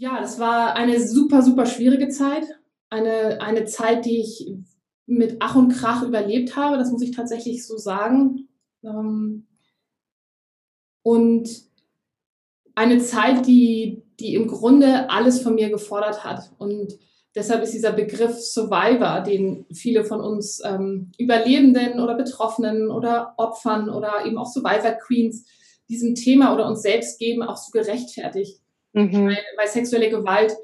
Ja, das war eine super, super schwierige Zeit. Eine, eine Zeit, die ich mit Ach und Krach überlebt habe, das muss ich tatsächlich so sagen. Ähm, und eine Zeit, die, die im Grunde alles von mir gefordert hat. Und deshalb ist dieser Begriff Survivor, den viele von uns ähm, Überlebenden oder Betroffenen oder Opfern oder eben auch Survivor Queens diesem Thema oder uns selbst geben, auch so gerechtfertigt. Mhm. Weil, weil, sexuelle Gewalt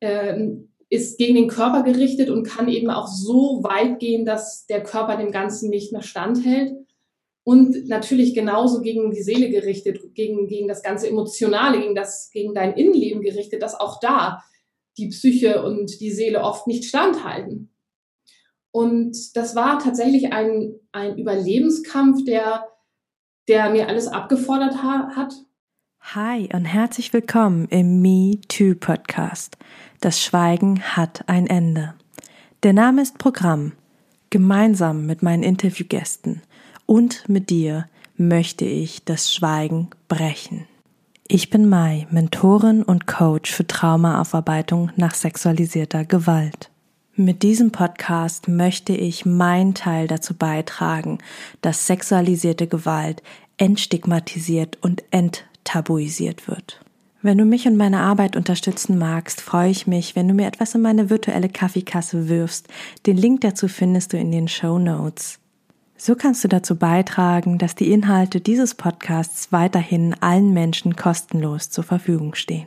äh, ist gegen den Körper gerichtet und kann eben auch so weit gehen, dass der Körper dem Ganzen nicht mehr standhält. Und natürlich genauso gegen die Seele gerichtet, gegen, gegen das ganze Emotionale, gegen, das, gegen dein Innenleben gerichtet, dass auch da die Psyche und die Seele oft nicht standhalten. Und das war tatsächlich ein, ein Überlebenskampf, der, der mir alles abgefordert ha hat. Hi und herzlich willkommen im Me Too Podcast. Das Schweigen hat ein Ende. Der Name ist Programm. Gemeinsam mit meinen Interviewgästen und mit dir möchte ich das Schweigen brechen. Ich bin Mai, Mentorin und Coach für Traumaaufarbeitung nach sexualisierter Gewalt. Mit diesem Podcast möchte ich meinen Teil dazu beitragen, dass sexualisierte Gewalt entstigmatisiert und enttabuisiert wird. Wenn du mich und meine Arbeit unterstützen magst, freue ich mich, wenn du mir etwas in meine virtuelle Kaffeekasse wirfst. Den Link dazu findest du in den Show Notes. So kannst du dazu beitragen, dass die Inhalte dieses Podcasts weiterhin allen Menschen kostenlos zur Verfügung stehen.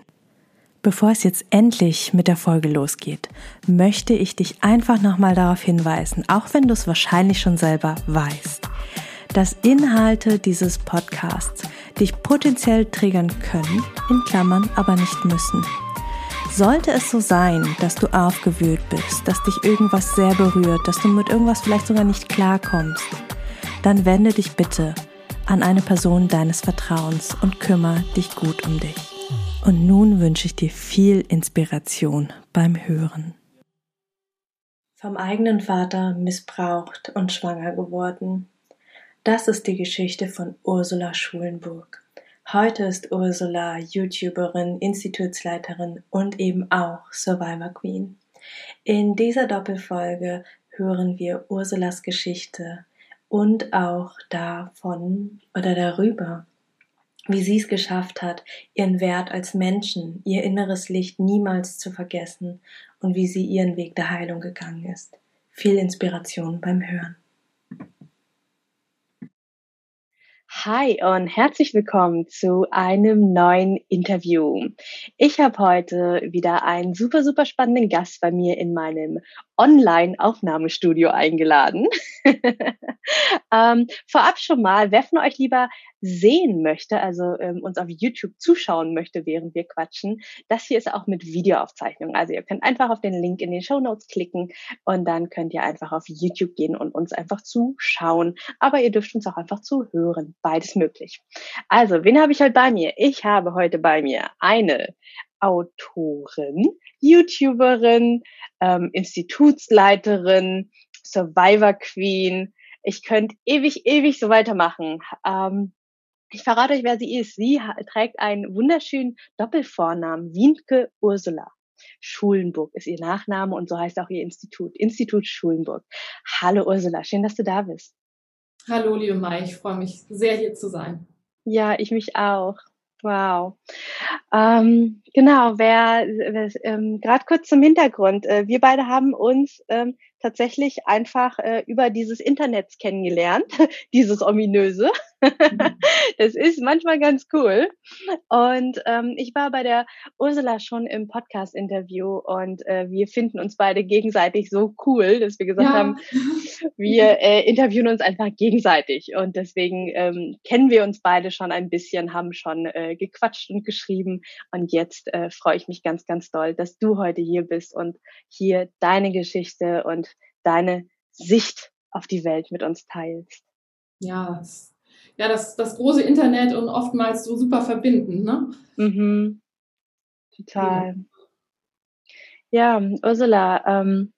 Bevor es jetzt endlich mit der Folge losgeht, möchte ich dich einfach nochmal darauf hinweisen, auch wenn du es wahrscheinlich schon selber weißt, dass Inhalte dieses Podcasts dich potenziell triggern können, in Klammern aber nicht müssen. Sollte es so sein, dass du aufgewühlt bist, dass dich irgendwas sehr berührt, dass du mit irgendwas vielleicht sogar nicht klarkommst, dann wende dich bitte an eine Person deines Vertrauens und kümmere dich gut um dich. Und nun wünsche ich dir viel Inspiration beim Hören. Vom eigenen Vater missbraucht und schwanger geworden. Das ist die Geschichte von Ursula Schulenburg. Heute ist Ursula YouTuberin, Institutsleiterin und eben auch Survivor Queen. In dieser Doppelfolge hören wir Ursulas Geschichte, und auch davon oder darüber, wie sie es geschafft hat, ihren Wert als Menschen, ihr inneres Licht niemals zu vergessen und wie sie ihren Weg der Heilung gegangen ist. Viel Inspiration beim Hören. Hi und herzlich willkommen zu einem neuen Interview. Ich habe heute wieder einen super, super spannenden Gast bei mir in meinem Online-Aufnahmestudio eingeladen. ähm, vorab schon mal, wer von euch lieber sehen möchte, also ähm, uns auf YouTube zuschauen möchte, während wir quatschen, das hier ist auch mit Videoaufzeichnung. Also ihr könnt einfach auf den Link in den Show Notes klicken und dann könnt ihr einfach auf YouTube gehen und uns einfach zuschauen. Aber ihr dürft uns auch einfach zuhören. Beides möglich. Also, wen habe ich heute bei mir? Ich habe heute bei mir eine Autorin, YouTuberin, ähm, Institutsleiterin, Survivor Queen. Ich könnte ewig, ewig so weitermachen. Ähm, ich verrate euch, wer sie ist. Sie trägt einen wunderschönen Doppelvornamen, Wienke Ursula. Schulenburg ist ihr Nachname und so heißt auch ihr Institut, Institut Schulenburg. Hallo Ursula, schön, dass du da bist. Hallo, liebe Mai, ich freue mich sehr, hier zu sein. Ja, ich mich auch. Wow. Ähm, genau, wer, wer ähm, gerade kurz zum Hintergrund. Äh, wir beide haben uns ähm, tatsächlich einfach äh, über dieses Internet kennengelernt, dieses ominöse. das ist manchmal ganz cool. Und ähm, ich war bei der Ursula schon im Podcast-Interview und äh, wir finden uns beide gegenseitig so cool, dass wir gesagt ja. haben, wir äh, interviewen uns einfach gegenseitig. Und deswegen ähm, kennen wir uns beide schon ein bisschen, haben schon äh, gequatscht und geschrieben. Und jetzt äh, freue ich mich ganz, ganz doll, dass du heute hier bist und hier deine Geschichte und deine Sicht auf die Welt mit uns teilst. Ja, ja, das, das große Internet und oftmals so super verbinden, ne? Mhm. Total. Ja, Ursula, ähm,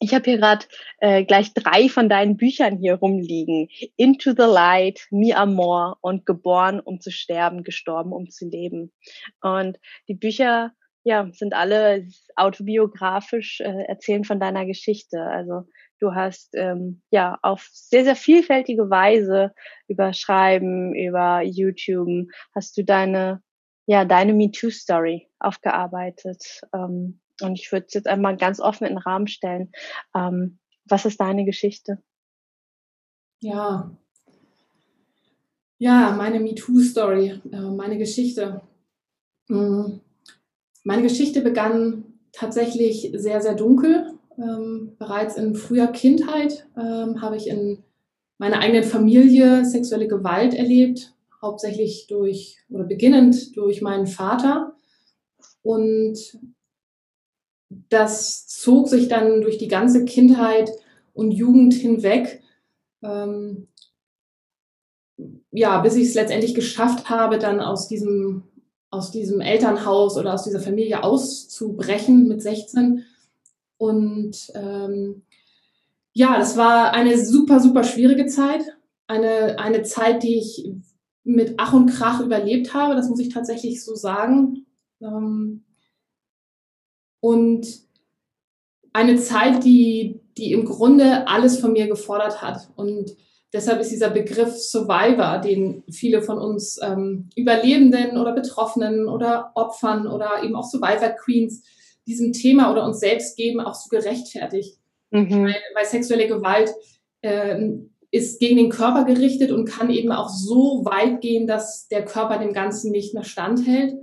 ich habe hier gerade äh, gleich drei von deinen Büchern hier rumliegen. Into the Light, Mi Amor und Geboren, um zu sterben, gestorben, um zu leben. Und die Bücher ja, sind alle autobiografisch, äh, erzählen von deiner Geschichte. Also du hast ähm, ja auf sehr, sehr vielfältige Weise über Schreiben, über YouTube, hast du deine, ja, deine MeToo-Story aufgearbeitet. Ähm, und ich würde es jetzt einmal ganz offen in den Rahmen stellen. Ähm, was ist deine Geschichte? Ja. Ja, meine MeToo-Story, äh, meine Geschichte. Mhm. Meine Geschichte begann tatsächlich sehr, sehr dunkel. Ähm, bereits in früher Kindheit ähm, habe ich in meiner eigenen Familie sexuelle Gewalt erlebt, hauptsächlich durch oder beginnend durch meinen Vater. Und das zog sich dann durch die ganze Kindheit und Jugend hinweg. Ähm, ja, bis ich es letztendlich geschafft habe, dann aus diesem aus diesem Elternhaus oder aus dieser Familie auszubrechen mit 16. Und ähm, ja, das war eine super, super schwierige Zeit. Eine, eine Zeit, die ich mit Ach und Krach überlebt habe, das muss ich tatsächlich so sagen. Ähm, und eine Zeit, die, die im Grunde alles von mir gefordert hat. Und Deshalb ist dieser Begriff Survivor, den viele von uns ähm, Überlebenden oder Betroffenen oder Opfern oder eben auch Survivor Queens diesem Thema oder uns selbst geben, auch so gerechtfertigt. Mhm. Weil, weil, sexuelle Gewalt ähm, ist gegen den Körper gerichtet und kann eben auch so weit gehen, dass der Körper dem Ganzen nicht mehr standhält.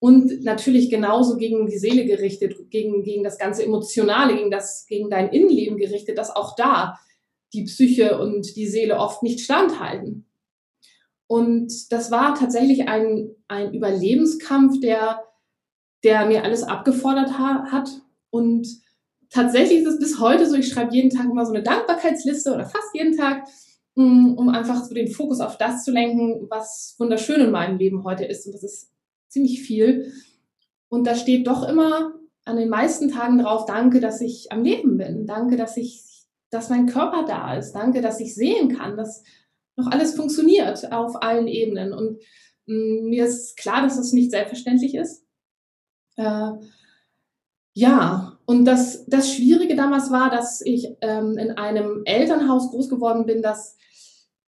Und natürlich genauso gegen die Seele gerichtet, gegen, gegen das ganze Emotionale, gegen, das, gegen dein Innenleben gerichtet, dass auch da die Psyche und die Seele oft nicht standhalten. Und das war tatsächlich ein, ein Überlebenskampf, der, der mir alles abgefordert ha hat. Und tatsächlich ist es bis heute so, ich schreibe jeden Tag immer so eine Dankbarkeitsliste oder fast jeden Tag, mm, um einfach so den Fokus auf das zu lenken, was wunderschön in meinem Leben heute ist. Und das ist ziemlich viel. Und da steht doch immer an den meisten Tagen drauf, danke, dass ich am Leben bin. Danke, dass ich dass mein Körper da ist. Danke, dass ich sehen kann, dass noch alles funktioniert auf allen Ebenen. Und mm, mir ist klar, dass das nicht selbstverständlich ist. Äh, ja, und das, das Schwierige damals war, dass ich ähm, in einem Elternhaus groß geworden bin, das,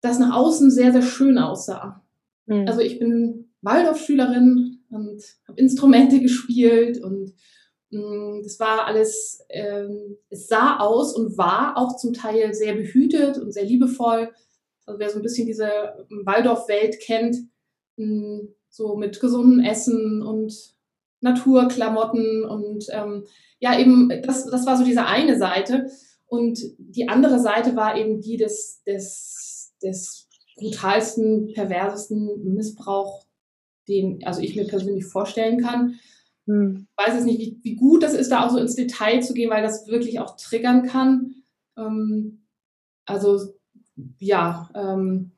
das nach außen sehr, sehr schön aussah. Mhm. Also ich bin Waldorfschülerin und habe Instrumente gespielt und Mm, das war alles, ähm, es sah aus und war auch zum Teil sehr behütet und sehr liebevoll. Also wer so ein bisschen diese Waldorf-Welt kennt, mm, so mit gesundem Essen und Naturklamotten und ähm, ja, eben, das, das war so diese eine Seite. Und die andere Seite war eben die des, des, des brutalsten, perversesten Missbrauch, den also ich mir persönlich vorstellen kann. Hm. Weiß es nicht, wie, wie, gut das ist, da auch so ins Detail zu gehen, weil das wirklich auch triggern kann. Ähm, also ja, ähm,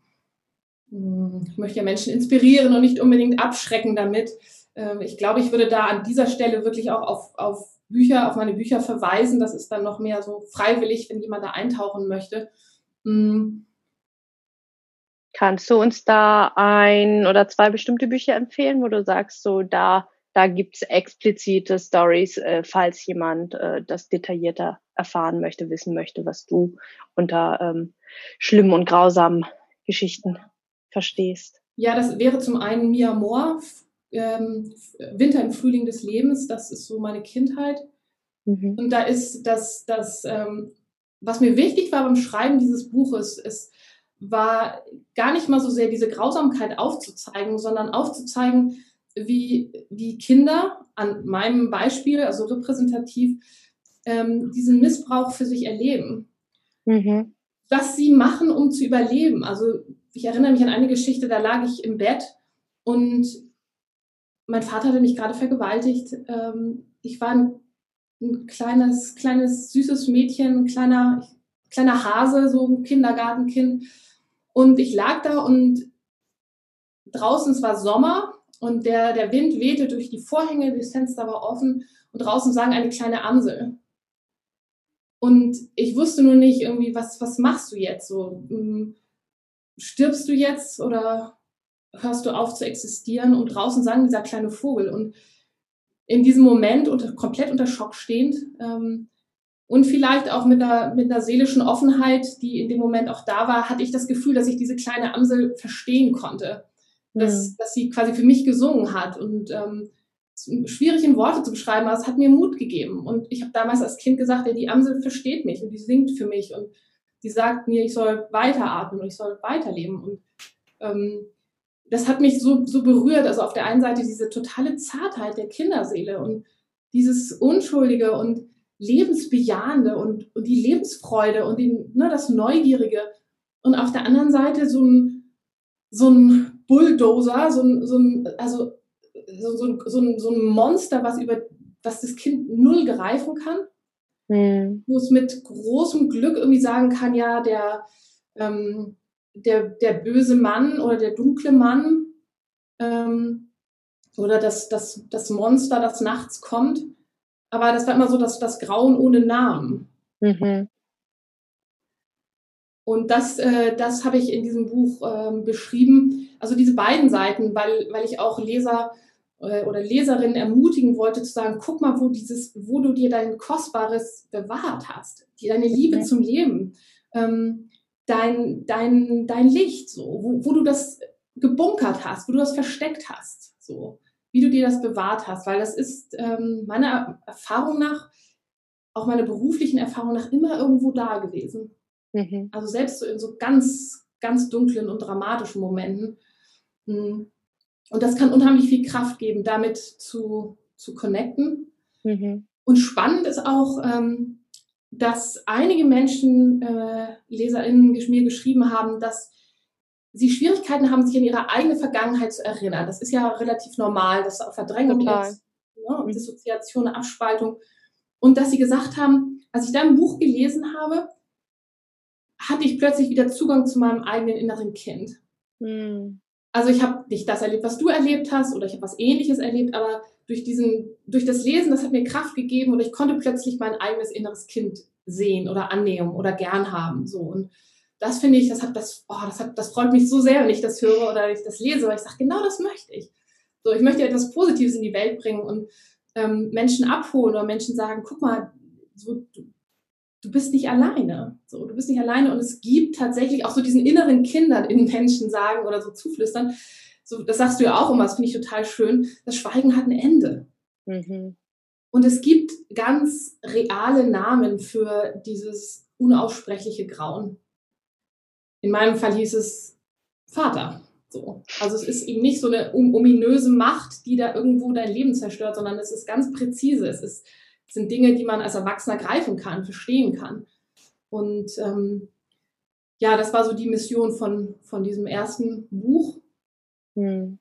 hm, ich möchte ja Menschen inspirieren und nicht unbedingt abschrecken damit. Ähm, ich glaube, ich würde da an dieser Stelle wirklich auch auf, auf Bücher, auf meine Bücher verweisen. Das ist dann noch mehr so freiwillig, wenn jemand da eintauchen möchte. Hm. Kannst du uns da ein oder zwei bestimmte Bücher empfehlen, wo du sagst, so da da gibt's explizite Stories, äh, falls jemand äh, das detaillierter erfahren möchte, wissen möchte, was du unter ähm, schlimmen und grausamen Geschichten verstehst. Ja, das wäre zum einen Mia Moore, ähm, Winter im Frühling des Lebens. Das ist so meine Kindheit. Mhm. Und da ist das, das ähm, was mir wichtig war beim Schreiben dieses Buches, ist, war gar nicht mal so sehr diese Grausamkeit aufzuzeigen, sondern aufzuzeigen, wie, wie Kinder an meinem Beispiel, also repräsentativ, ähm, diesen Missbrauch für sich erleben. Mhm. Was sie machen, um zu überleben. Also ich erinnere mich an eine Geschichte, da lag ich im Bett und mein Vater hatte mich gerade vergewaltigt. Ähm, ich war ein, ein, kleines, kleines, süßes Mädchen, ein kleiner, kleiner Hase, so ein Kindergartenkind. Und ich lag da und draußen, es war Sommer und der, der Wind wehte durch die Vorhänge, das Fenster war offen und draußen sang eine kleine Amsel. Und ich wusste nur nicht irgendwie, was, was machst du jetzt so? Hm, stirbst du jetzt oder hörst du auf zu existieren? Und draußen sang dieser kleine Vogel. Und in diesem Moment unter, komplett unter Schock stehend ähm, und vielleicht auch mit einer, mit einer seelischen Offenheit, die in dem Moment auch da war, hatte ich das Gefühl, dass ich diese kleine Amsel verstehen konnte, dass, mhm. dass sie quasi für mich gesungen hat und ähm, schwierig in Worte zu beschreiben, aber es hat mir Mut gegeben. Und ich habe damals als Kind gesagt, ja, die Amsel versteht mich und die singt für mich und die sagt mir, ich soll weiteratmen und ich soll weiterleben. Und ähm, das hat mich so, so berührt. Also auf der einen Seite diese totale Zartheit der Kinderseele und dieses Unschuldige und Lebensbejahende und, und die Lebensfreude und den, ne, das Neugierige. Und auf der anderen Seite so ein, so ein Bulldozer, so ein, so ein, also so, so, so, ein, so ein Monster, was über was das Kind null greifen kann. Mhm. Wo es mit großem Glück irgendwie sagen kann, ja, der, ähm, der, der böse Mann oder der dunkle Mann ähm, oder das, das, das Monster, das nachts kommt. Aber das war immer so das, das Grauen ohne Namen. Mhm. Und das, äh, das habe ich in diesem Buch äh, beschrieben. Also diese beiden Seiten, weil, weil ich auch Leser äh, oder Leserinnen ermutigen wollte zu sagen, guck mal, wo dieses, wo du dir dein Kostbares bewahrt hast, deine Liebe mhm. zum Leben. Ähm, dein, dein, dein Licht, so, wo, wo du das gebunkert hast, wo du das versteckt hast, so, wie du dir das bewahrt hast, weil das ist ähm, meiner Erfahrung nach, auch meiner beruflichen Erfahrung nach, immer irgendwo da gewesen. Mhm. Also selbst so in so ganz, ganz dunklen und dramatischen Momenten. Hm. Und das kann unheimlich viel Kraft geben, damit zu, zu connecten. Mhm. Und spannend ist auch, ähm, dass einige Menschen, äh, LeserInnen mir geschrieben haben, dass sie Schwierigkeiten haben, sich an ihre eigene Vergangenheit zu erinnern. Das ist ja relativ normal, dass Verdrängung Total. ist, ne? Mhm. Dissoziation, Abspaltung. Und dass sie gesagt haben, als ich dein Buch gelesen habe, hatte ich plötzlich wieder Zugang zu meinem eigenen inneren Kind. Mhm. Also ich habe nicht das erlebt, was du erlebt hast, oder ich habe was Ähnliches erlebt, aber durch diesen, durch das Lesen, das hat mir Kraft gegeben und ich konnte plötzlich mein eigenes inneres Kind sehen oder annehmen oder gern haben. So und das finde ich, das hat das, oh, das hat, das freut mich so sehr, wenn ich das höre oder ich das lese, weil ich sage, genau das möchte ich. So, ich möchte etwas Positives in die Welt bringen und ähm, Menschen abholen oder Menschen sagen, guck mal, so, du, du bist nicht alleine. So, du bist nicht alleine und es gibt tatsächlich auch so diesen inneren Kindern in Menschen sagen oder so zuflüstern, so, das sagst du ja auch immer, das finde ich total schön, das Schweigen hat ein Ende. Mhm. Und es gibt ganz reale Namen für dieses unaussprechliche Grauen. In meinem Fall hieß es Vater. So. Also es ist eben nicht so eine ominöse Macht, die da irgendwo dein Leben zerstört, sondern es ist ganz präzise. Es, ist, sind Dinge, die man als Erwachsener greifen kann, verstehen kann. Und ähm, ja, das war so die Mission von, von diesem ersten Buch. Hm.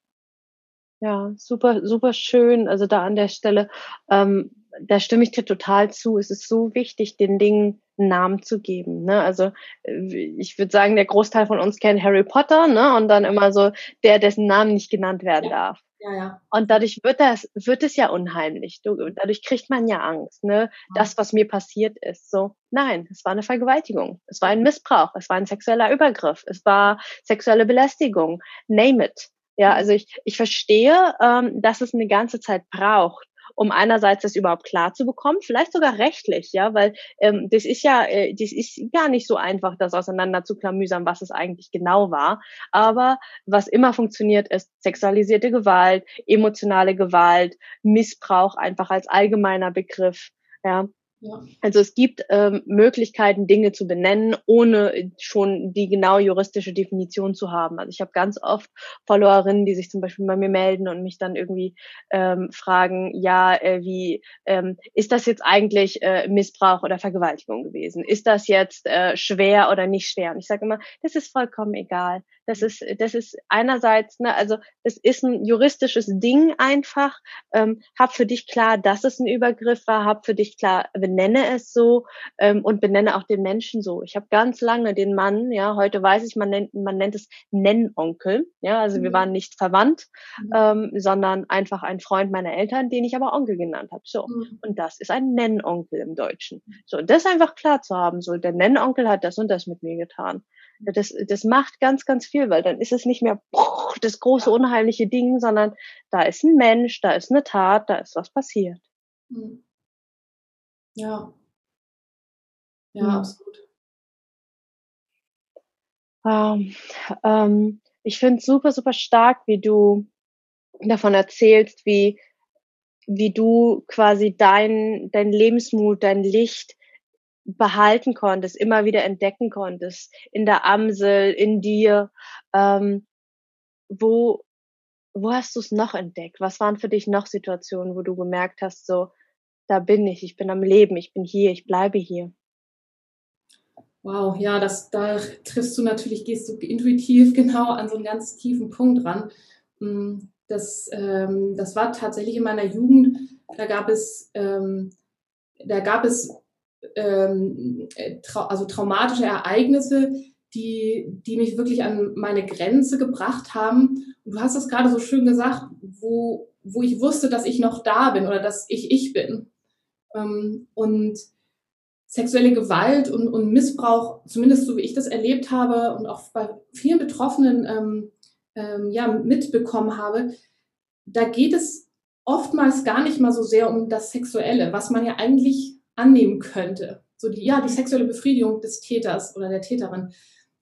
Ja, super, super schön. Also da an der Stelle, ähm, da stimme ich dir total zu. Es ist so wichtig, den Dingen einen Namen zu geben. Ne? Also äh, ich würde sagen, der Großteil von uns kennt Harry Potter, ne? Und dann immer so der, dessen Namen nicht genannt werden ja. darf. Ja, ja. Und dadurch wird das, wird es ja unheimlich. Du, dadurch kriegt man ja Angst, ne? Das, was mir passiert ist. So, nein, es war eine Vergewaltigung. Es war ein Missbrauch. Es war ein sexueller Übergriff. Es war sexuelle Belästigung. Name it. Ja, also ich, ich verstehe, ähm, dass es eine ganze Zeit braucht, um einerseits das überhaupt klar zu bekommen, vielleicht sogar rechtlich, ja, weil ähm, das ist ja, äh, das ist gar nicht so einfach, das auseinander zu klamüsern, was es eigentlich genau war. Aber was immer funktioniert, ist sexualisierte Gewalt, emotionale Gewalt, Missbrauch einfach als allgemeiner Begriff. Ja, Also es gibt ähm, Möglichkeiten, Dinge zu benennen, ohne schon die genau juristische Definition zu haben. Also ich habe ganz oft Followerinnen, die sich zum Beispiel bei mir melden und mich dann irgendwie ähm, fragen, ja, äh, wie ähm, ist das jetzt eigentlich äh, Missbrauch oder Vergewaltigung gewesen? Ist das jetzt äh, schwer oder nicht schwer? Und ich sage immer, das ist vollkommen egal. Das ist, das ist einerseits, ne, also es ist ein juristisches Ding einfach. Ähm, hab für dich klar, dass es ein Übergriff war, hab für dich klar, wenn benenne es so ähm, und benenne auch den Menschen so. Ich habe ganz lange den Mann, ja, heute weiß ich, man nennt, man nennt es Nennonkel, ja, also mhm. wir waren nicht verwandt, mhm. ähm, sondern einfach ein Freund meiner Eltern, den ich aber Onkel genannt habe. So, mhm. und das ist ein Nennonkel im Deutschen. So, und das einfach klar zu haben, so, der Nennonkel hat das und das mit mir getan. Das, das macht ganz, ganz viel, weil dann ist es nicht mehr das große, unheimliche Ding, sondern da ist ein Mensch, da ist eine Tat, da ist was passiert. Mhm. Ja. Ja, mhm. absolut. Ähm, ähm, ich finde es super, super stark, wie du davon erzählst, wie, wie du quasi dein, dein Lebensmut, dein Licht behalten konntest, immer wieder entdecken konntest, in der Amsel, in dir. Ähm, wo, wo hast du es noch entdeckt? Was waren für dich noch Situationen, wo du gemerkt hast, so, da bin ich, ich bin am Leben, ich bin hier, ich bleibe hier? Wow, ja, das, da triffst du natürlich, gehst du intuitiv genau an so einen ganz tiefen Punkt ran. Mm, das, ähm, das war tatsächlich in meiner Jugend, da gab es, ähm, da gab es ähm, trau also traumatische Ereignisse, die, die mich wirklich an meine Grenze gebracht haben. Und du hast es gerade so schön gesagt, wo, wo ich wusste, dass ich noch da bin oder dass ich ich bin. Ähm, und sexuelle Gewalt und, und Missbrauch, zumindest so wie ich das erlebt habe und auch bei vielen Betroffenen ähm, ähm, ja, mitbekommen habe, da geht es oftmals gar nicht mal so sehr um das Sexuelle, was man ja eigentlich annehmen könnte. So die, ja, die sexuelle Befriedigung des Täters oder der Täterin.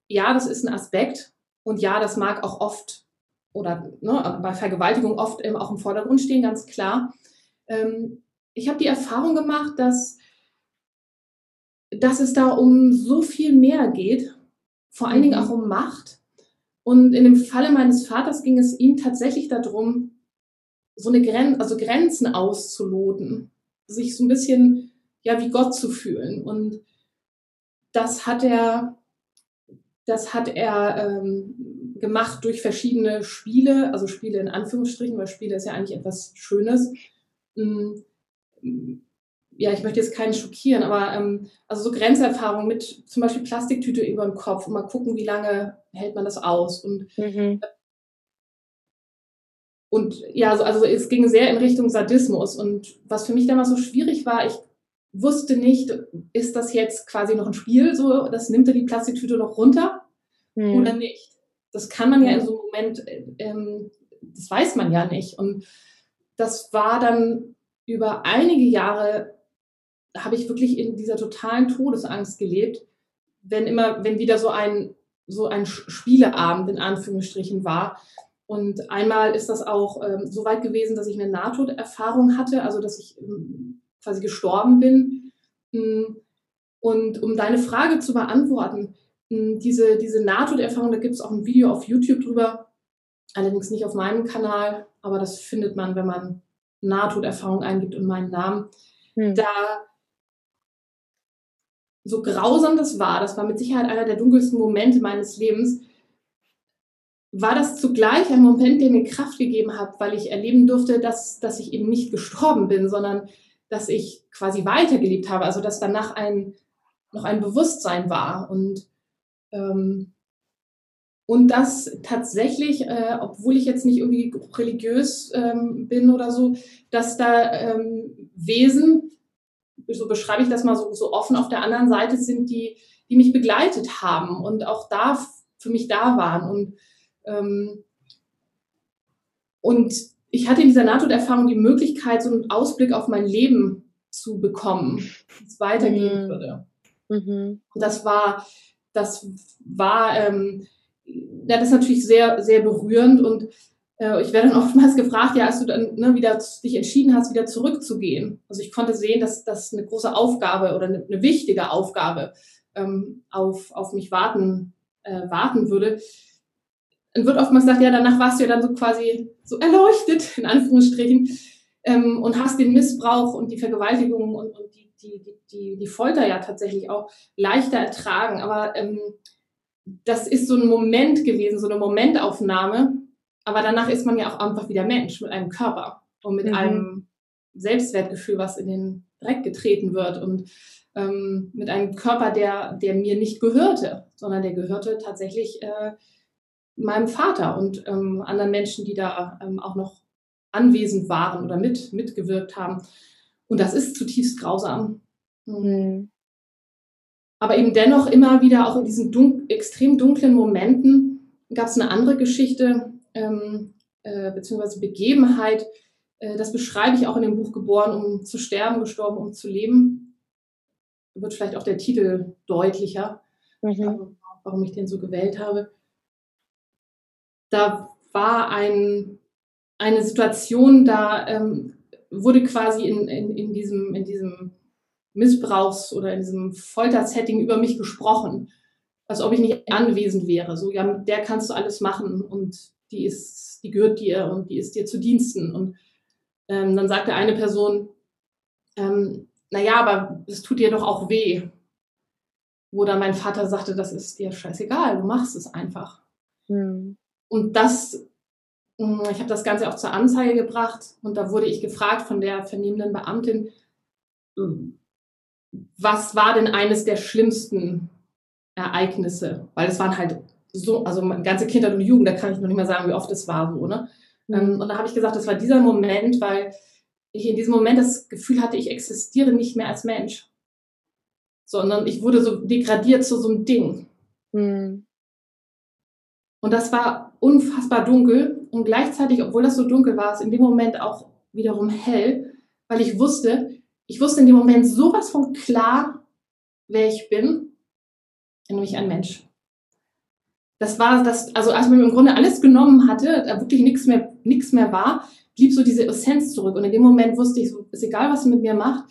Ja, das ist ein Aspekt und ja, das mag auch oft oder ne, bei Vergewaltigung oft eben auch im Vordergrund stehen, ganz klar. Ähm, ich habe die Erfahrung gemacht, dass, dass es da um so viel mehr geht, vor allen Dingen auch um Macht. Und in dem Falle meines Vaters ging es ihm tatsächlich darum, so eine Gren also Grenzen auszuloten, sich so ein bisschen ja wie Gott zu fühlen. Und das hat er, das hat er ähm, gemacht durch verschiedene Spiele, also Spiele in Anführungsstrichen, weil Spiele ist ja eigentlich etwas Schönes. Ja, ich möchte jetzt keinen schockieren, aber ähm, also so Grenzerfahrung mit zum Beispiel Plastiktüte über dem Kopf und mal gucken, wie lange hält man das aus. Und, mhm. und ja, also, also es ging sehr in Richtung Sadismus. Und was für mich damals so schwierig war, ich wusste nicht, ist das jetzt quasi noch ein Spiel, so, das nimmt er die Plastiktüte noch runter mhm. oder nicht. Das kann man ja in so einem Moment, ähm, das weiß man ja nicht. Und das war dann über einige Jahre habe ich wirklich in dieser totalen Todesangst gelebt, wenn immer, wenn wieder so ein, so ein Spieleabend in Anführungsstrichen war. Und einmal ist das auch ähm, so weit gewesen, dass ich eine Nahtoderfahrung hatte, also dass ich ähm, quasi gestorben bin. Hm, und um deine Frage zu beantworten, hm, diese, diese Nahtoderfahrung, da gibt es auch ein Video auf YouTube drüber, allerdings nicht auf meinem Kanal, aber das findet man, wenn man Nahtoderfahrung eingibt und meinen Namen, hm. da so grausam das war, das war mit Sicherheit einer der dunkelsten Momente meines Lebens, war das zugleich ein Moment, der mir Kraft gegeben hat, weil ich erleben durfte, dass, dass ich eben nicht gestorben bin, sondern dass ich quasi weitergelebt habe, also dass danach ein, noch ein Bewusstsein war und ähm, und das tatsächlich, äh, obwohl ich jetzt nicht irgendwie religiös ähm, bin oder so, dass da ähm, Wesen, so beschreibe ich das mal so, so offen auf der anderen Seite sind, die, die mich begleitet haben und auch da für mich da waren. Und, ähm, und ich hatte in dieser Nahtoderfahrung die Möglichkeit, so einen Ausblick auf mein Leben zu bekommen, wie es weitergehen mhm. würde. Mhm. Und das war, das war, ähm, ja, das ist natürlich sehr, sehr berührend und äh, ich werde dann oftmals gefragt, ja, als du dann ne, wieder dich entschieden hast, wieder zurückzugehen. Also ich konnte sehen, dass das eine große Aufgabe oder eine, eine wichtige Aufgabe ähm, auf, auf mich warten, äh, warten würde. Dann wird oftmals gesagt, ja, danach warst du ja dann so quasi so erleuchtet, in Anführungsstrichen, ähm, und hast den Missbrauch und die Vergewaltigung und, und die, die, die, die Folter ja tatsächlich auch leichter ertragen. Aber ähm, das ist so ein Moment gewesen, so eine Momentaufnahme. Aber danach ist man ja auch einfach wieder Mensch mit einem Körper und mit mhm. einem Selbstwertgefühl, was in den Dreck getreten wird und ähm, mit einem Körper, der, der mir nicht gehörte, sondern der gehörte tatsächlich äh, meinem Vater und ähm, anderen Menschen, die da ähm, auch noch anwesend waren oder mit, mitgewirkt haben. Und das ist zutiefst grausam. Mhm. Aber eben dennoch immer wieder auch in diesen dun extrem dunklen Momenten gab es eine andere Geschichte ähm, äh, beziehungsweise Begebenheit. Äh, das beschreibe ich auch in dem Buch Geboren, um zu sterben, gestorben, um zu leben. Wird vielleicht auch der Titel deutlicher, mhm. warum ich den so gewählt habe. Da war ein, eine Situation, da ähm, wurde quasi in, in, in, diesem, in diesem Missbrauchs- oder in diesem Foltersetting über mich gesprochen, als ob ich nicht anwesend wäre. So, ja, mit der kannst du alles machen und die ist, die gehört dir und die ist dir zu Diensten. Und ähm, dann sagte eine Person, ähm, naja, aber es tut dir doch auch weh. Wo dann mein Vater sagte, das ist dir scheißegal, du machst es einfach. Mhm. Und das, hm, ich habe das Ganze auch zur Anzeige gebracht und da wurde ich gefragt von der vernehmenden Beamtin, hm, was war denn eines der schlimmsten Ereignisse? Weil es waren halt so, also meine ganze Kindheit und Jugend, da kann ich noch nicht mal sagen, wie oft es war so, ne? Mhm. und da habe ich gesagt, das war dieser Moment, weil ich in diesem Moment das Gefühl hatte, ich existiere nicht mehr als Mensch, sondern ich wurde so degradiert zu so einem Ding. Mhm. Und das war unfassbar dunkel und gleichzeitig, obwohl das so dunkel war, ist in dem Moment auch wiederum hell, weil ich wusste, ich wusste in dem Moment sowas von klar, wer ich bin, nämlich ein Mensch. Das war das, also als man im Grunde alles genommen hatte, da wirklich nichts mehr, nichts mehr war, blieb so diese Essenz zurück. Und in dem Moment wusste ich, so, ist egal, was sie mit mir macht,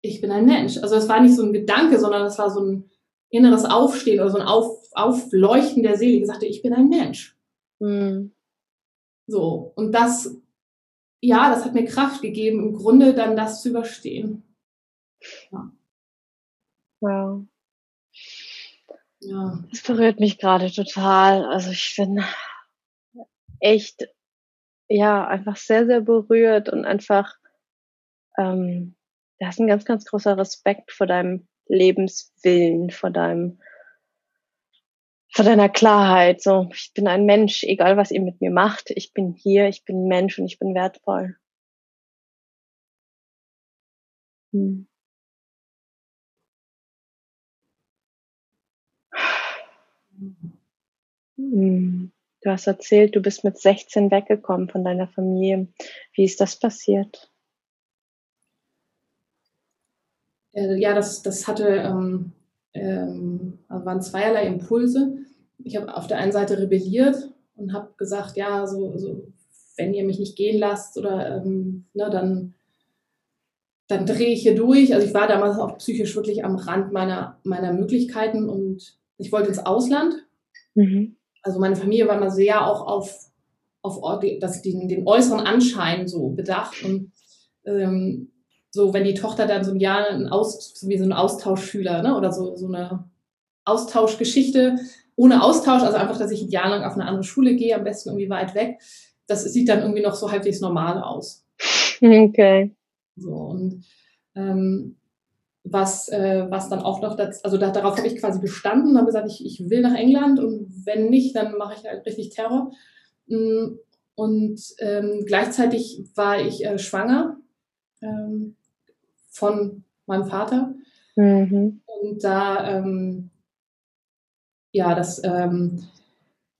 ich bin ein Mensch. Also es war nicht so ein Gedanke, sondern es war so ein inneres Aufstehen oder so ein Auf, Aufleuchten der Seele, die sagte, ich bin ein Mensch. Mhm. So, und das, ja, das hat mir Kraft gegeben, im Grunde dann das zu überstehen. Ja. Wow. Ja. Das berührt mich gerade total. Also ich bin echt, ja, einfach sehr, sehr berührt und einfach, ähm, da ist ein ganz, ganz großer Respekt vor deinem Lebenswillen, vor deinem, vor deiner Klarheit. So, ich bin ein Mensch, egal was ihr mit mir macht. Ich bin hier, ich bin Mensch und ich bin wertvoll. Hm. Hm. Du hast erzählt, du bist mit 16 weggekommen von deiner Familie. Wie ist das passiert? Äh, ja, das, das hatte, ähm, ähm, also waren zweierlei Impulse. Ich habe auf der einen Seite rebelliert und habe gesagt, ja, so, so, wenn ihr mich nicht gehen lasst oder ähm, ne, dann, dann drehe ich hier durch. Also ich war damals auch psychisch wirklich am Rand meiner, meiner Möglichkeiten und ich wollte ins Ausland. Mhm. Also meine Familie war immer sehr auch auf, auf das, den, den äußeren Anschein so bedacht. Und ähm, so, wenn die Tochter dann so ein Jahr ein Aus, so wie so ein Austauschschüler, ne? Oder so, so eine Austauschgeschichte ohne Austausch, also einfach, dass ich ein Jahr lang auf eine andere Schule gehe, am besten irgendwie weit weg. Das sieht dann irgendwie noch so halbwegs normal aus. Okay. So, und ähm, was, äh, was dann auch noch, das, also da, darauf habe ich quasi bestanden, habe gesagt, ich, ich will nach England und wenn nicht, dann mache ich halt richtig Terror. Mm, und ähm, gleichzeitig war ich äh, schwanger ähm, von meinem Vater. Mhm. Und da, ähm, ja, das, ähm,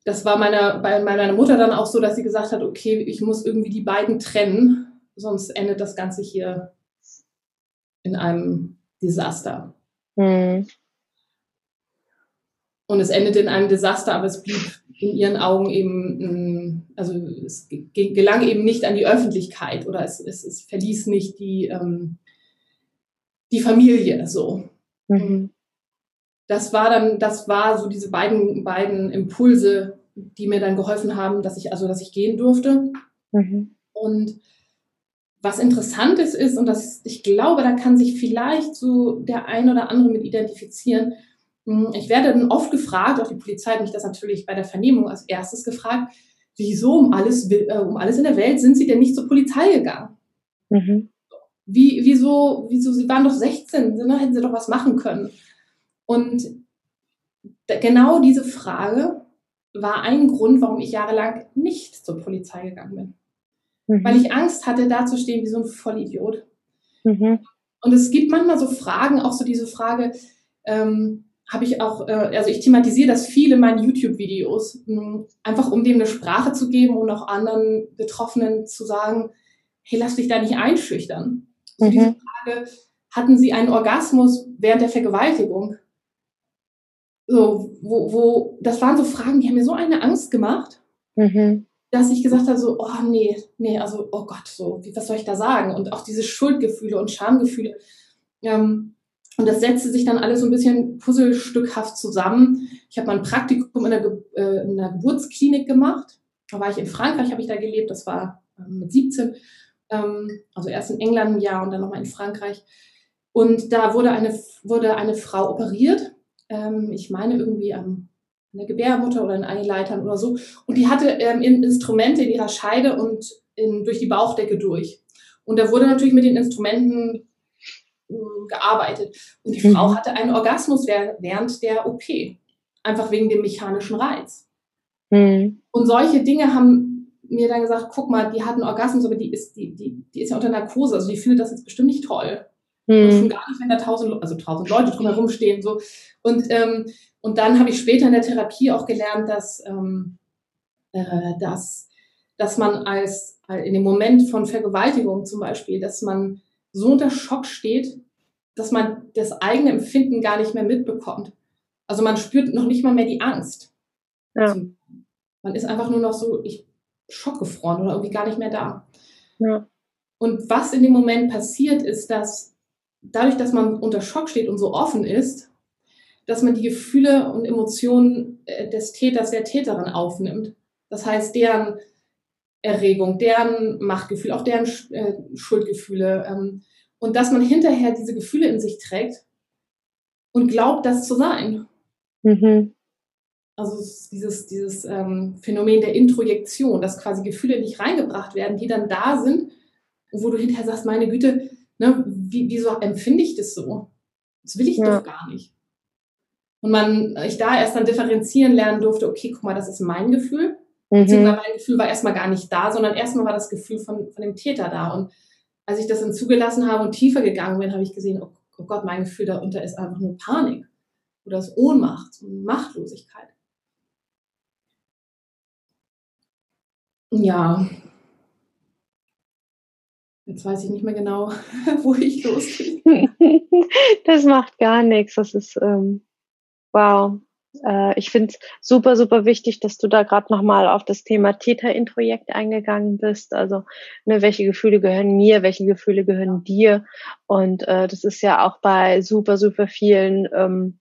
das war meiner, bei meiner Mutter dann auch so, dass sie gesagt hat, okay, ich muss irgendwie die beiden trennen, sonst endet das Ganze hier in einem Desaster. Mhm. Und es endete in einem Desaster, aber es blieb in ihren Augen eben, also es gelang eben nicht an die Öffentlichkeit oder es, es, es verließ nicht die, ähm, die Familie so. Mhm. Das war dann, das war so diese beiden, beiden Impulse, die mir dann geholfen haben, dass ich, also dass ich gehen durfte. Mhm. Und was interessant ist, ist, und das, ich glaube, da kann sich vielleicht so der ein oder andere mit identifizieren. Hm, ich werde dann oft gefragt, auch die Polizei hat mich das natürlich bei der Vernehmung als erstes gefragt, wieso um alles, äh, um alles in der Welt sind Sie denn nicht zur Polizei gegangen? Mhm. Wie, wieso, wieso, sie waren doch 16, ne? hätten sie doch was machen können. Und genau diese Frage war ein Grund, warum ich jahrelang nicht zur Polizei gegangen bin. Mhm. Weil ich Angst hatte, da zu stehen wie so ein Vollidiot. Mhm. Und es gibt manchmal so Fragen, auch so diese Frage, ähm, habe ich auch, äh, also ich thematisiere das viel in meinen YouTube-Videos, hm, einfach um dem eine Sprache zu geben und auch anderen Betroffenen zu sagen, hey, lass dich da nicht einschüchtern. Mhm. Diese Frage, hatten Sie einen Orgasmus während der Vergewaltigung? So, wo, wo, das waren so Fragen, die haben mir so eine Angst gemacht, mhm. dass ich gesagt habe, so, oh nee, nee, also, oh Gott, so, wie, was soll ich da sagen? Und auch diese Schuldgefühle und Schamgefühle. Ähm, und das setzte sich dann alles so ein bisschen puzzlestückhaft zusammen. Ich habe mal ein Praktikum in einer, äh, in einer Geburtsklinik gemacht. Da war ich in Frankreich, habe ich da gelebt, das war äh, mit 17. Ähm, also erst in England ein Jahr und dann nochmal in Frankreich. Und da wurde eine, wurde eine Frau operiert. Ähm, ich meine irgendwie an der Gebärmutter oder in Eileitern oder so. Und die hatte ähm, Instrumente in ihrer Scheide und in, durch die Bauchdecke durch. Und da wurde natürlich mit den Instrumenten gearbeitet. Und die mhm. Frau hatte einen Orgasmus während der OP. Einfach wegen dem mechanischen Reiz. Mhm. Und solche Dinge haben mir dann gesagt, guck mal, die hat einen Orgasmus, aber die ist, die, die, die ist ja unter Narkose, also die findet das jetzt bestimmt nicht toll. Und schon gar nicht, wenn da tausend, also tausend Leute drumherum stehen. So. Und, ähm, und dann habe ich später in der Therapie auch gelernt, dass, ähm, äh, dass, dass man als in dem Moment von Vergewaltigung zum Beispiel, dass man so unter Schock steht, dass man das eigene Empfinden gar nicht mehr mitbekommt. Also man spürt noch nicht mal mehr die Angst. Ja. Also man ist einfach nur noch so ich, schockgefroren oder irgendwie gar nicht mehr da. Ja. Und was in dem Moment passiert, ist, dass dadurch, dass man unter Schock steht und so offen ist, dass man die Gefühle und Emotionen äh, des Täters, der Täterin aufnimmt. Das heißt, deren Erregung, deren Machtgefühl, auch deren äh, Schuldgefühle. Ähm, und dass man hinterher diese Gefühle in sich trägt und glaubt, das zu sein. Mhm. Also dieses, dieses ähm, Phänomen der Introjektion, dass quasi Gefühle nicht reingebracht werden, die dann da sind, wo du hinterher sagst, meine Güte, ne, wie, wieso empfinde ich das so? Das will ich ja. doch gar nicht. Und man, ich da erst dann differenzieren lernen durfte, okay, guck mal, das ist mein Gefühl. Mhm. Beziehungsweise mein Gefühl war erstmal gar nicht da, sondern erstmal war das Gefühl von, von dem Täter da. Und als ich das dann zugelassen habe und tiefer gegangen bin, habe ich gesehen, oh, oh Gott, mein Gefühl darunter ist einfach nur Panik oder ist Ohnmacht und Machtlosigkeit. Ja. Jetzt weiß ich nicht mehr genau, wo ich losgehe. das macht gar nichts. Das ist ähm, wow. Äh, ich finde es super, super wichtig, dass du da gerade nochmal auf das Thema Täter-Introjekt eingegangen bist. Also, ne, welche Gefühle gehören mir, welche Gefühle gehören dir? Und äh, das ist ja auch bei super, super vielen ähm,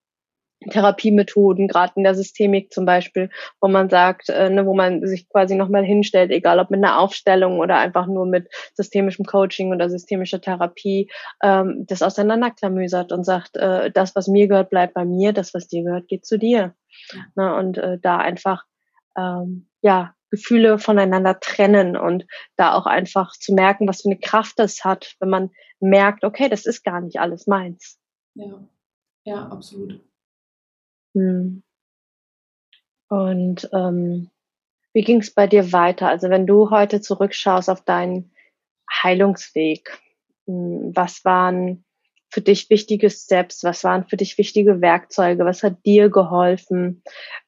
Therapiemethoden, gerade in der Systemik zum Beispiel, wo man sagt, äh, ne, wo man sich quasi nochmal hinstellt, egal ob mit einer Aufstellung oder einfach nur mit systemischem Coaching oder systemischer Therapie, ähm, das auseinanderklamüsert und sagt, äh, das, was mir gehört, bleibt bei mir, das, was dir gehört, geht zu dir. Ja. Ne, und äh, da einfach ähm, ja Gefühle voneinander trennen und da auch einfach zu merken, was für eine Kraft das hat, wenn man merkt, okay, das ist gar nicht alles meins. Ja, ja, absolut. Hm. Und ähm, wie ging es bei dir weiter? Also wenn du heute zurückschaust auf deinen Heilungsweg, hm, was waren für dich wichtige Steps? Was waren für dich wichtige Werkzeuge? Was hat dir geholfen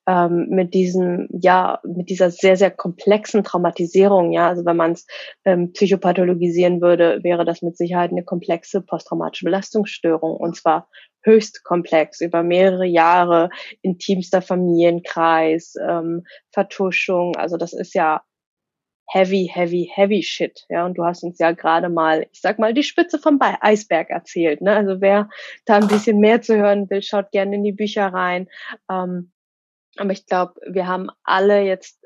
ähm, mit diesem, ja, mit dieser sehr, sehr komplexen Traumatisierung? Ja, also wenn man es ähm, psychopathologisieren würde, wäre das mit Sicherheit eine komplexe posttraumatische Belastungsstörung und zwar höchst komplex über mehrere Jahre, intimster Familienkreis, ähm, Vertuschung. Also das ist ja heavy, heavy, heavy shit. Ja, und du hast uns ja gerade mal, ich sag mal, die Spitze vom Eisberg erzählt. Ne? Also wer da ein bisschen mehr zu hören will, schaut gerne in die Bücher rein. Ähm, aber ich glaube, wir haben alle jetzt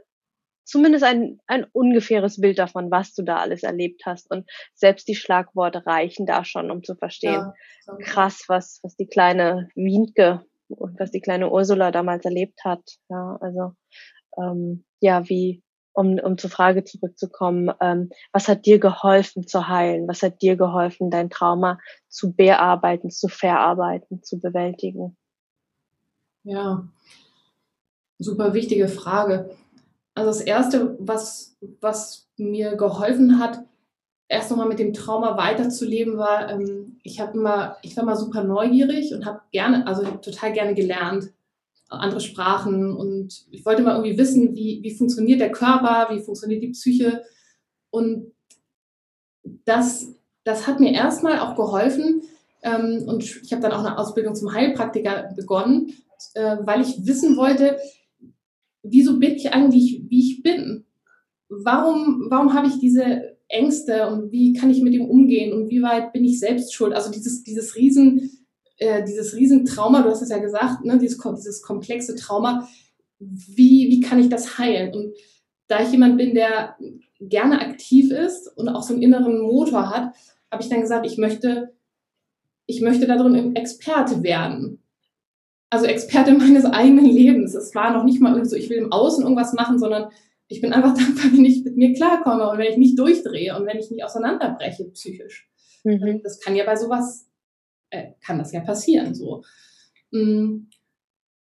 zumindest ein, ein ungefähres Bild davon, was du da alles erlebt hast. Und selbst die Schlagworte reichen da schon, um zu verstehen. Ja, Krass, was, was die kleine Wienke und was die kleine Ursula damals erlebt hat. Ja, also ähm, ja, wie, um, um zur Frage zurückzukommen, ähm, was hat dir geholfen zu heilen? Was hat dir geholfen, dein Trauma zu bearbeiten, zu verarbeiten, zu bewältigen? Ja, super wichtige Frage. Also das Erste, was, was mir geholfen hat, erst nochmal mit dem Trauma weiterzuleben, war, ähm, ich habe immer, ich war mal super neugierig und habe gerne, also total gerne gelernt, andere Sprachen und ich wollte mal irgendwie wissen, wie, wie funktioniert der Körper, wie funktioniert die Psyche. Und das, das hat mir erstmal auch geholfen ähm, und ich habe dann auch eine Ausbildung zum Heilpraktiker begonnen, äh, weil ich wissen wollte, wieso bin ich eigentlich, wie ich bin? Warum, warum habe ich diese Ängste und wie kann ich mit dem umgehen und wie weit bin ich selbst schuld? Also dieses, dieses Riesen, äh, dieses Riesentrauma, du hast es ja gesagt, ne, dieses, dieses komplexe Trauma, wie, wie kann ich das heilen? Und da ich jemand bin, der gerne aktiv ist und auch so einen inneren Motor hat, habe ich dann gesagt, ich möchte, ich möchte darin Experte werden. Also Experte meines eigenen Lebens. Es war noch nicht mal so, ich will im Außen irgendwas machen, sondern ich bin einfach dankbar, wenn ich mit mir klarkomme und wenn ich nicht durchdrehe und wenn ich nicht auseinanderbreche psychisch. Mhm. Das kann ja bei sowas, äh, kann das ja passieren so. Mm.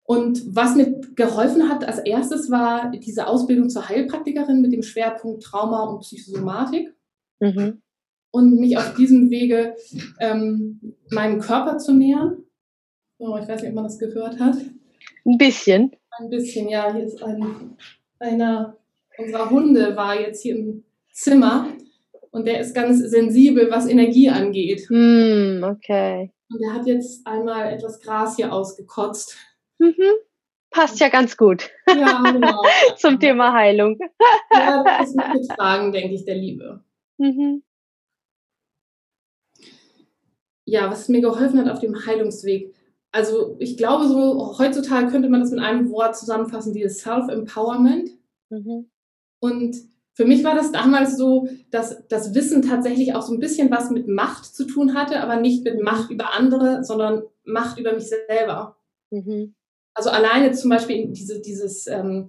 Und was mir geholfen hat als erstes war diese Ausbildung zur Heilpraktikerin mit dem Schwerpunkt Trauma und Psychosomatik. Mhm. Und mich auf diesem Wege ähm, meinem Körper zu nähern. Oh, ich weiß nicht, ob man das gehört hat. Ein bisschen. Ein bisschen, ja. Hier ist ein, einer unserer Hunde war jetzt hier im Zimmer und der ist ganz sensibel, was Energie angeht. Mm, okay. Und der hat jetzt einmal etwas Gras hier ausgekotzt. Mhm. Passt ja ganz gut. Ja, genau. Zum Thema Heilung. ja, das ist mitgetragen, denke ich, der Liebe. Mhm. Ja, was mir geholfen hat auf dem Heilungsweg. Also ich glaube, so heutzutage könnte man das mit einem Wort zusammenfassen, dieses Self-Empowerment. Mhm. Und für mich war das damals so, dass das Wissen tatsächlich auch so ein bisschen was mit Macht zu tun hatte, aber nicht mit Macht über andere, sondern Macht über mich selber. Mhm. Also alleine zum Beispiel diese, dieses, ähm,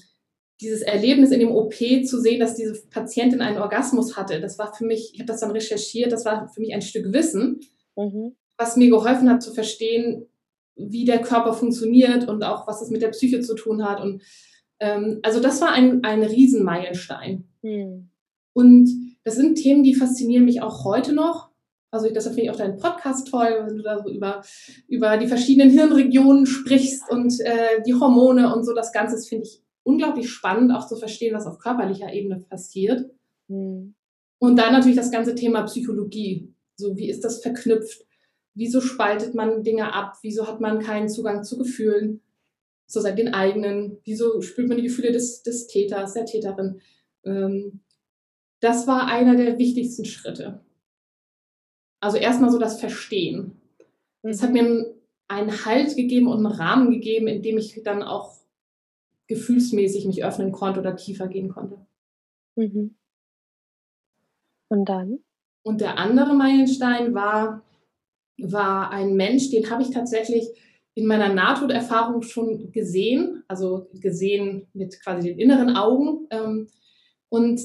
dieses Erlebnis in dem OP zu sehen, dass diese Patientin einen Orgasmus hatte, das war für mich, ich habe das dann recherchiert, das war für mich ein Stück Wissen, mhm. was mir geholfen hat zu verstehen, wie der Körper funktioniert und auch was es mit der Psyche zu tun hat und ähm, also das war ein, ein Riesenmeilenstein. Hm. Und das sind Themen, die faszinieren mich auch heute noch. Also deshalb finde ich auch deinen Podcast toll, wenn du da so über, über die verschiedenen Hirnregionen sprichst und äh, die Hormone und so. Das Ganze finde ich unglaublich spannend, auch zu verstehen, was auf körperlicher Ebene passiert. Hm. Und dann natürlich das ganze Thema Psychologie. So, wie ist das verknüpft? Wieso spaltet man Dinge ab? Wieso hat man keinen Zugang zu Gefühlen? sozusagen den eigenen, wieso spürt man die Gefühle des, des Täters, der Täterin. Ähm, das war einer der wichtigsten Schritte. Also erstmal so das Verstehen. Das hat mhm. mir einen Halt gegeben und einen Rahmen gegeben, in dem ich dann auch gefühlsmäßig mich öffnen konnte oder tiefer gehen konnte. Mhm. Und dann? Und der andere Meilenstein war, war ein Mensch, den habe ich tatsächlich in meiner Nahtoderfahrung schon gesehen, also gesehen mit quasi den inneren Augen. Ähm, und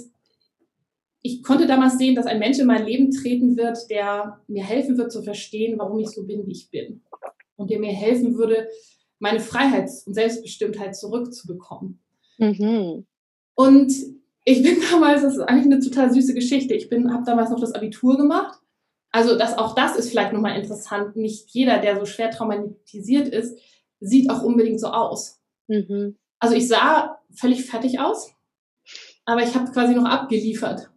ich konnte damals sehen, dass ein Mensch in mein Leben treten wird, der mir helfen wird zu verstehen, warum ich so bin, wie ich bin. Und der mir helfen würde, meine Freiheit und Selbstbestimmtheit zurückzubekommen. Mhm. Und ich bin damals, das ist eigentlich eine total süße Geschichte, ich habe damals noch das Abitur gemacht also das, auch das ist vielleicht nochmal interessant. Nicht jeder, der so schwer traumatisiert ist, sieht auch unbedingt so aus. Mhm. Also ich sah völlig fertig aus, aber ich habe quasi noch abgeliefert.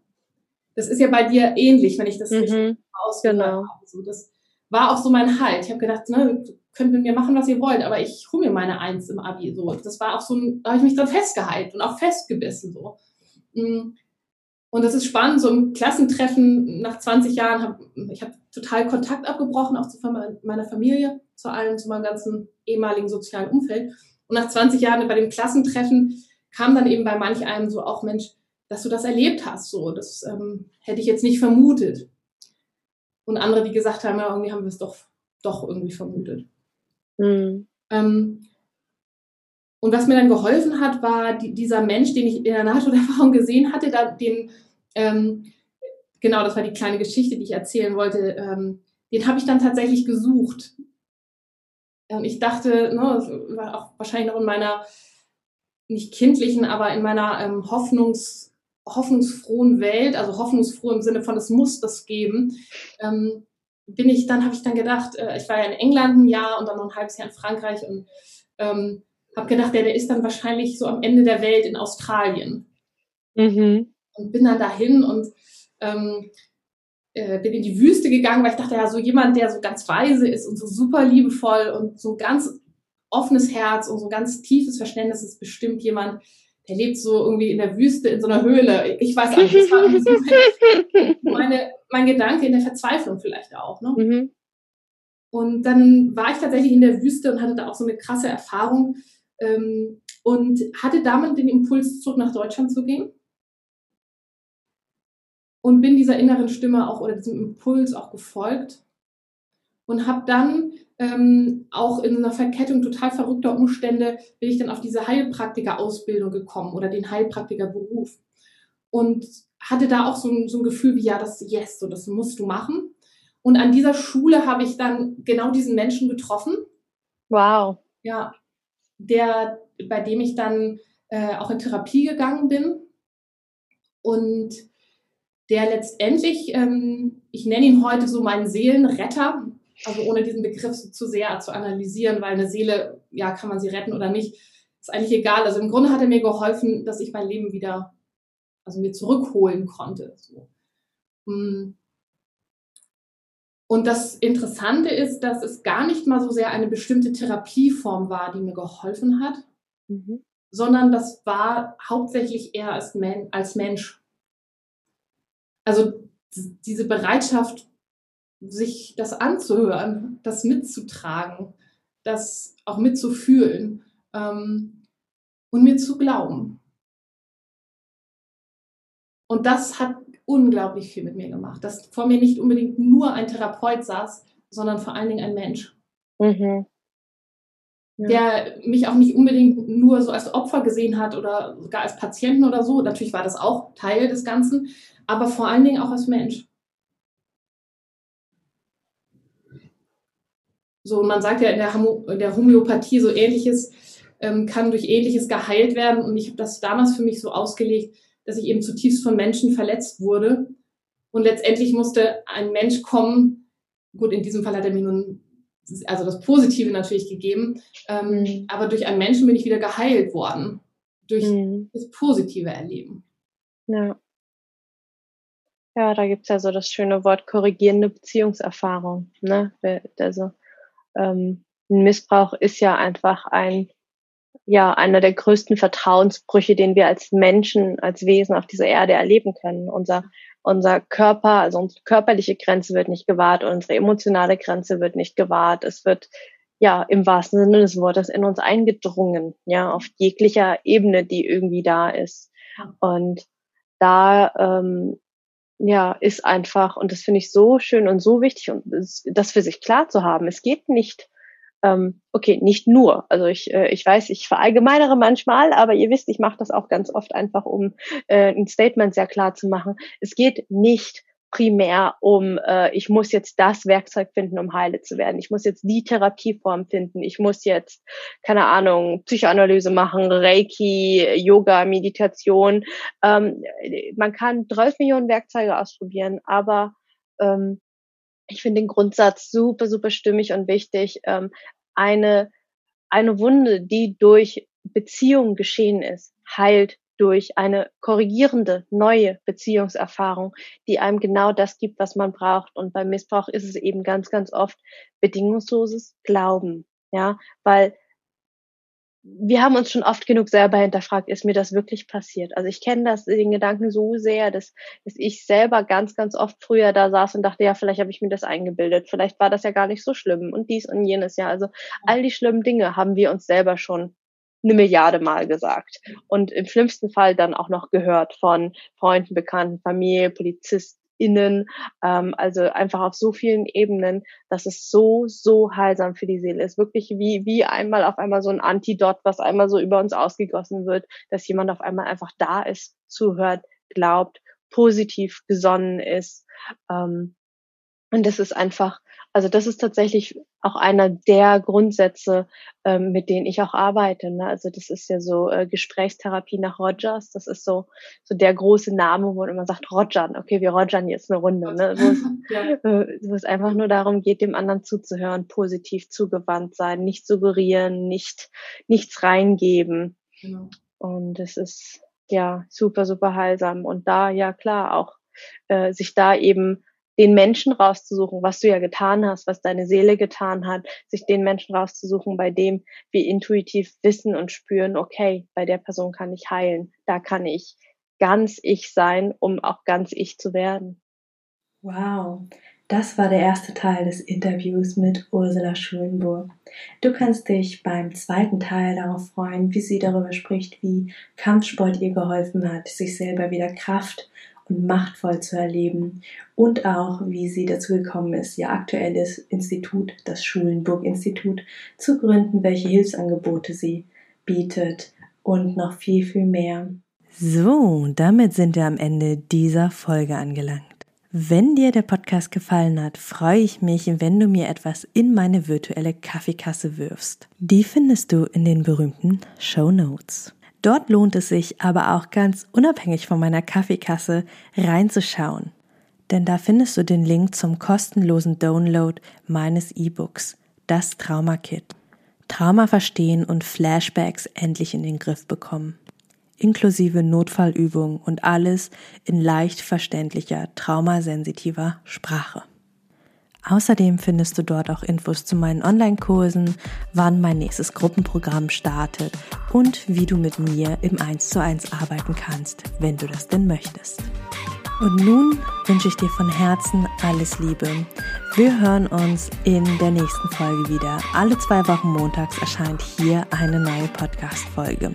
Das ist ja bei dir ähnlich, wenn ich das mhm. richtig ausgehört genau. habe. So, das war auch so mein Halt. Ich habe gedacht, ne, könnt mit mir machen, was ihr wollt, aber ich hole mir meine Eins im Abi. So, das war auch so ein, da habe ich mich dran festgehalten und auch festgebissen. So. Mm. Und das ist spannend, so im Klassentreffen nach 20 Jahren, hab, ich habe total Kontakt abgebrochen, auch zu meiner Familie, zu allen, zu meinem ganzen ehemaligen sozialen Umfeld. Und nach 20 Jahren bei dem Klassentreffen kam dann eben bei manch einem so auch, Mensch, dass du das erlebt hast, so, das ähm, hätte ich jetzt nicht vermutet. Und andere, die gesagt haben, ja, irgendwie haben wir es doch, doch irgendwie vermutet. Mhm. Ähm, Und was mir dann geholfen hat, war die, dieser Mensch, den ich in der Nahtoderfahrung gesehen hatte, da den, ähm, genau, das war die kleine Geschichte, die ich erzählen wollte, ähm, den habe ich dann tatsächlich gesucht. Und ich dachte, ne, war auch wahrscheinlich noch in meiner, nicht kindlichen, aber in meiner ähm, Hoffnungs, hoffnungsfrohen Welt, also hoffnungsfroh im Sinne von, es muss das geben, ähm, bin ich dann, habe ich dann gedacht, äh, ich war ja in England ein Jahr und dann noch ein halbes Jahr in Frankreich und ähm, habe gedacht, der, der ist dann wahrscheinlich so am Ende der Welt in Australien. Mhm. Und bin dann dahin und ähm, äh, bin in die Wüste gegangen, weil ich dachte, ja, so jemand, der so ganz weise ist und so super liebevoll und so ein ganz offenes Herz und so ein ganz tiefes Verständnis ist bestimmt jemand, der lebt so irgendwie in der Wüste, in so einer Höhle. Ich weiß nicht, das war so meine, mein Gedanke in der Verzweiflung vielleicht auch. Ne? Mhm. Und dann war ich tatsächlich in der Wüste und hatte da auch so eine krasse Erfahrung ähm, und hatte damit den Impuls, zurück nach Deutschland zu gehen. Und bin dieser inneren Stimme auch oder diesem Impuls auch gefolgt und habe dann ähm, auch in einer Verkettung total verrückter Umstände bin ich dann auf diese Heilpraktiker-Ausbildung gekommen oder den Heilpraktiker-Beruf und hatte da auch so ein, so ein Gefühl wie, ja, das yes, so das musst du machen. Und an dieser Schule habe ich dann genau diesen Menschen getroffen. Wow. Ja, der, bei dem ich dann äh, auch in Therapie gegangen bin und der letztendlich, ähm, ich nenne ihn heute so meinen Seelenretter, also ohne diesen Begriff zu sehr zu analysieren, weil eine Seele, ja, kann man sie retten oder nicht, ist eigentlich egal. Also im Grunde hat er mir geholfen, dass ich mein Leben wieder, also mir zurückholen konnte. So. Hm. Und das Interessante ist, dass es gar nicht mal so sehr eine bestimmte Therapieform war, die mir geholfen hat, mhm. sondern das war hauptsächlich eher als, Men als Mensch. Also diese Bereitschaft, sich das anzuhören, das mitzutragen, das auch mitzufühlen ähm, und mir zu glauben. Und das hat unglaublich viel mit mir gemacht, dass vor mir nicht unbedingt nur ein Therapeut saß, sondern vor allen Dingen ein Mensch. Mhm. Ja. Der mich auch nicht unbedingt nur so als Opfer gesehen hat oder sogar als Patienten oder so. Natürlich war das auch Teil des Ganzen, aber vor allen Dingen auch als Mensch. So, man sagt ja in der, in der Homöopathie so ähnliches ähm, kann durch ähnliches geheilt werden. Und ich habe das damals für mich so ausgelegt, dass ich eben zutiefst von Menschen verletzt wurde. Und letztendlich musste ein Mensch kommen, gut, in diesem Fall hat er mir nun, also das Positive natürlich gegeben, ähm, mhm. aber durch einen Menschen bin ich wieder geheilt worden. Durch mhm. das positive Erleben. Ja. Ja, da gibt's ja so das schöne Wort korrigierende Beziehungserfahrung. Ne? Also ähm, ein Missbrauch ist ja einfach ein ja einer der größten Vertrauensbrüche, den wir als Menschen, als Wesen auf dieser Erde erleben können. Unser unser Körper, also unsere körperliche Grenze wird nicht gewahrt, unsere emotionale Grenze wird nicht gewahrt. Es wird ja im wahrsten Sinne des Wortes in uns eingedrungen, ja, auf jeglicher Ebene, die irgendwie da ist. Und da ähm, ja ist einfach, und das finde ich so schön und so wichtig, und das für sich klar zu haben. Es geht nicht ähm, okay, nicht nur. Also ich, äh, ich weiß, ich verallgemeinere manchmal, aber ihr wisst, ich mache das auch ganz oft einfach, um äh, ein Statement sehr klar zu machen. Es geht nicht primär um, äh, ich muss jetzt das Werkzeug finden, um heile zu werden. Ich muss jetzt die Therapieform finden. Ich muss jetzt, keine Ahnung, Psychoanalyse machen, Reiki, Yoga, Meditation. Ähm, man kann 12 Millionen Werkzeuge ausprobieren, aber ähm, ich finde den Grundsatz super, super stimmig und wichtig. Ähm, eine, eine Wunde, die durch Beziehung geschehen ist, heilt durch eine korrigierende neue Beziehungserfahrung, die einem genau das gibt, was man braucht. Und beim Missbrauch ist es eben ganz, ganz oft bedingungsloses Glauben. Ja, weil wir haben uns schon oft genug selber hinterfragt, ist mir das wirklich passiert? Also ich kenne das, den Gedanken so sehr, dass, dass ich selber ganz, ganz oft früher da saß und dachte, ja, vielleicht habe ich mir das eingebildet, vielleicht war das ja gar nicht so schlimm und dies und jenes, ja. Also all die schlimmen Dinge haben wir uns selber schon eine Milliarde Mal gesagt. Und im schlimmsten Fall dann auch noch gehört von Freunden, Bekannten, Familie, Polizist, innen, ähm, also einfach auf so vielen Ebenen, dass es so, so heilsam für die Seele ist. Wirklich wie, wie einmal auf einmal so ein Antidot, was einmal so über uns ausgegossen wird, dass jemand auf einmal einfach da ist, zuhört, glaubt, positiv gesonnen ist. Ähm, und das ist einfach, also das ist tatsächlich auch einer der Grundsätze, ähm, mit denen ich auch arbeite. Ne? Also das ist ja so äh, Gesprächstherapie nach Rogers. Das ist so so der große Name, wo man immer sagt, Rogern. Okay, wir Rogern jetzt eine Runde. Ne? Wo, es, ja. äh, wo es einfach nur darum geht, dem anderen zuzuhören, positiv zugewandt sein, nicht suggerieren, nicht nichts reingeben. Genau. Und es ist ja super super heilsam. Und da ja klar auch äh, sich da eben den Menschen rauszusuchen, was du ja getan hast, was deine Seele getan hat, sich den Menschen rauszusuchen, bei dem wir intuitiv wissen und spüren, okay, bei der Person kann ich heilen, da kann ich ganz ich sein, um auch ganz ich zu werden. Wow, das war der erste Teil des Interviews mit Ursula Schulenburg. Du kannst dich beim zweiten Teil darauf freuen, wie sie darüber spricht, wie Kampfsport ihr geholfen hat, sich selber wieder Kraft und machtvoll zu erleben und auch, wie sie dazu gekommen ist, ihr aktuelles Institut, das Schulenburg-Institut, zu gründen, welche Hilfsangebote sie bietet und noch viel, viel mehr. So, damit sind wir am Ende dieser Folge angelangt. Wenn dir der Podcast gefallen hat, freue ich mich, wenn du mir etwas in meine virtuelle Kaffeekasse wirfst. Die findest du in den berühmten Show Notes. Dort lohnt es sich aber auch ganz unabhängig von meiner Kaffeekasse reinzuschauen. Denn da findest du den Link zum kostenlosen Download meines E-Books, das Trauma Kit. Trauma verstehen und Flashbacks endlich in den Griff bekommen. Inklusive Notfallübungen und alles in leicht verständlicher, traumasensitiver Sprache. Außerdem findest du dort auch Infos zu meinen Online-Kursen, wann mein nächstes Gruppenprogramm startet und wie du mit mir im 1 zu 1 arbeiten kannst, wenn du das denn möchtest. Und nun wünsche ich dir von Herzen alles Liebe. Wir hören uns in der nächsten Folge wieder. Alle zwei Wochen montags erscheint hier eine neue Podcast-Folge.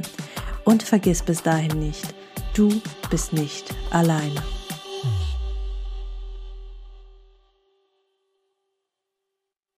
Und vergiss bis dahin nicht, du bist nicht alleine.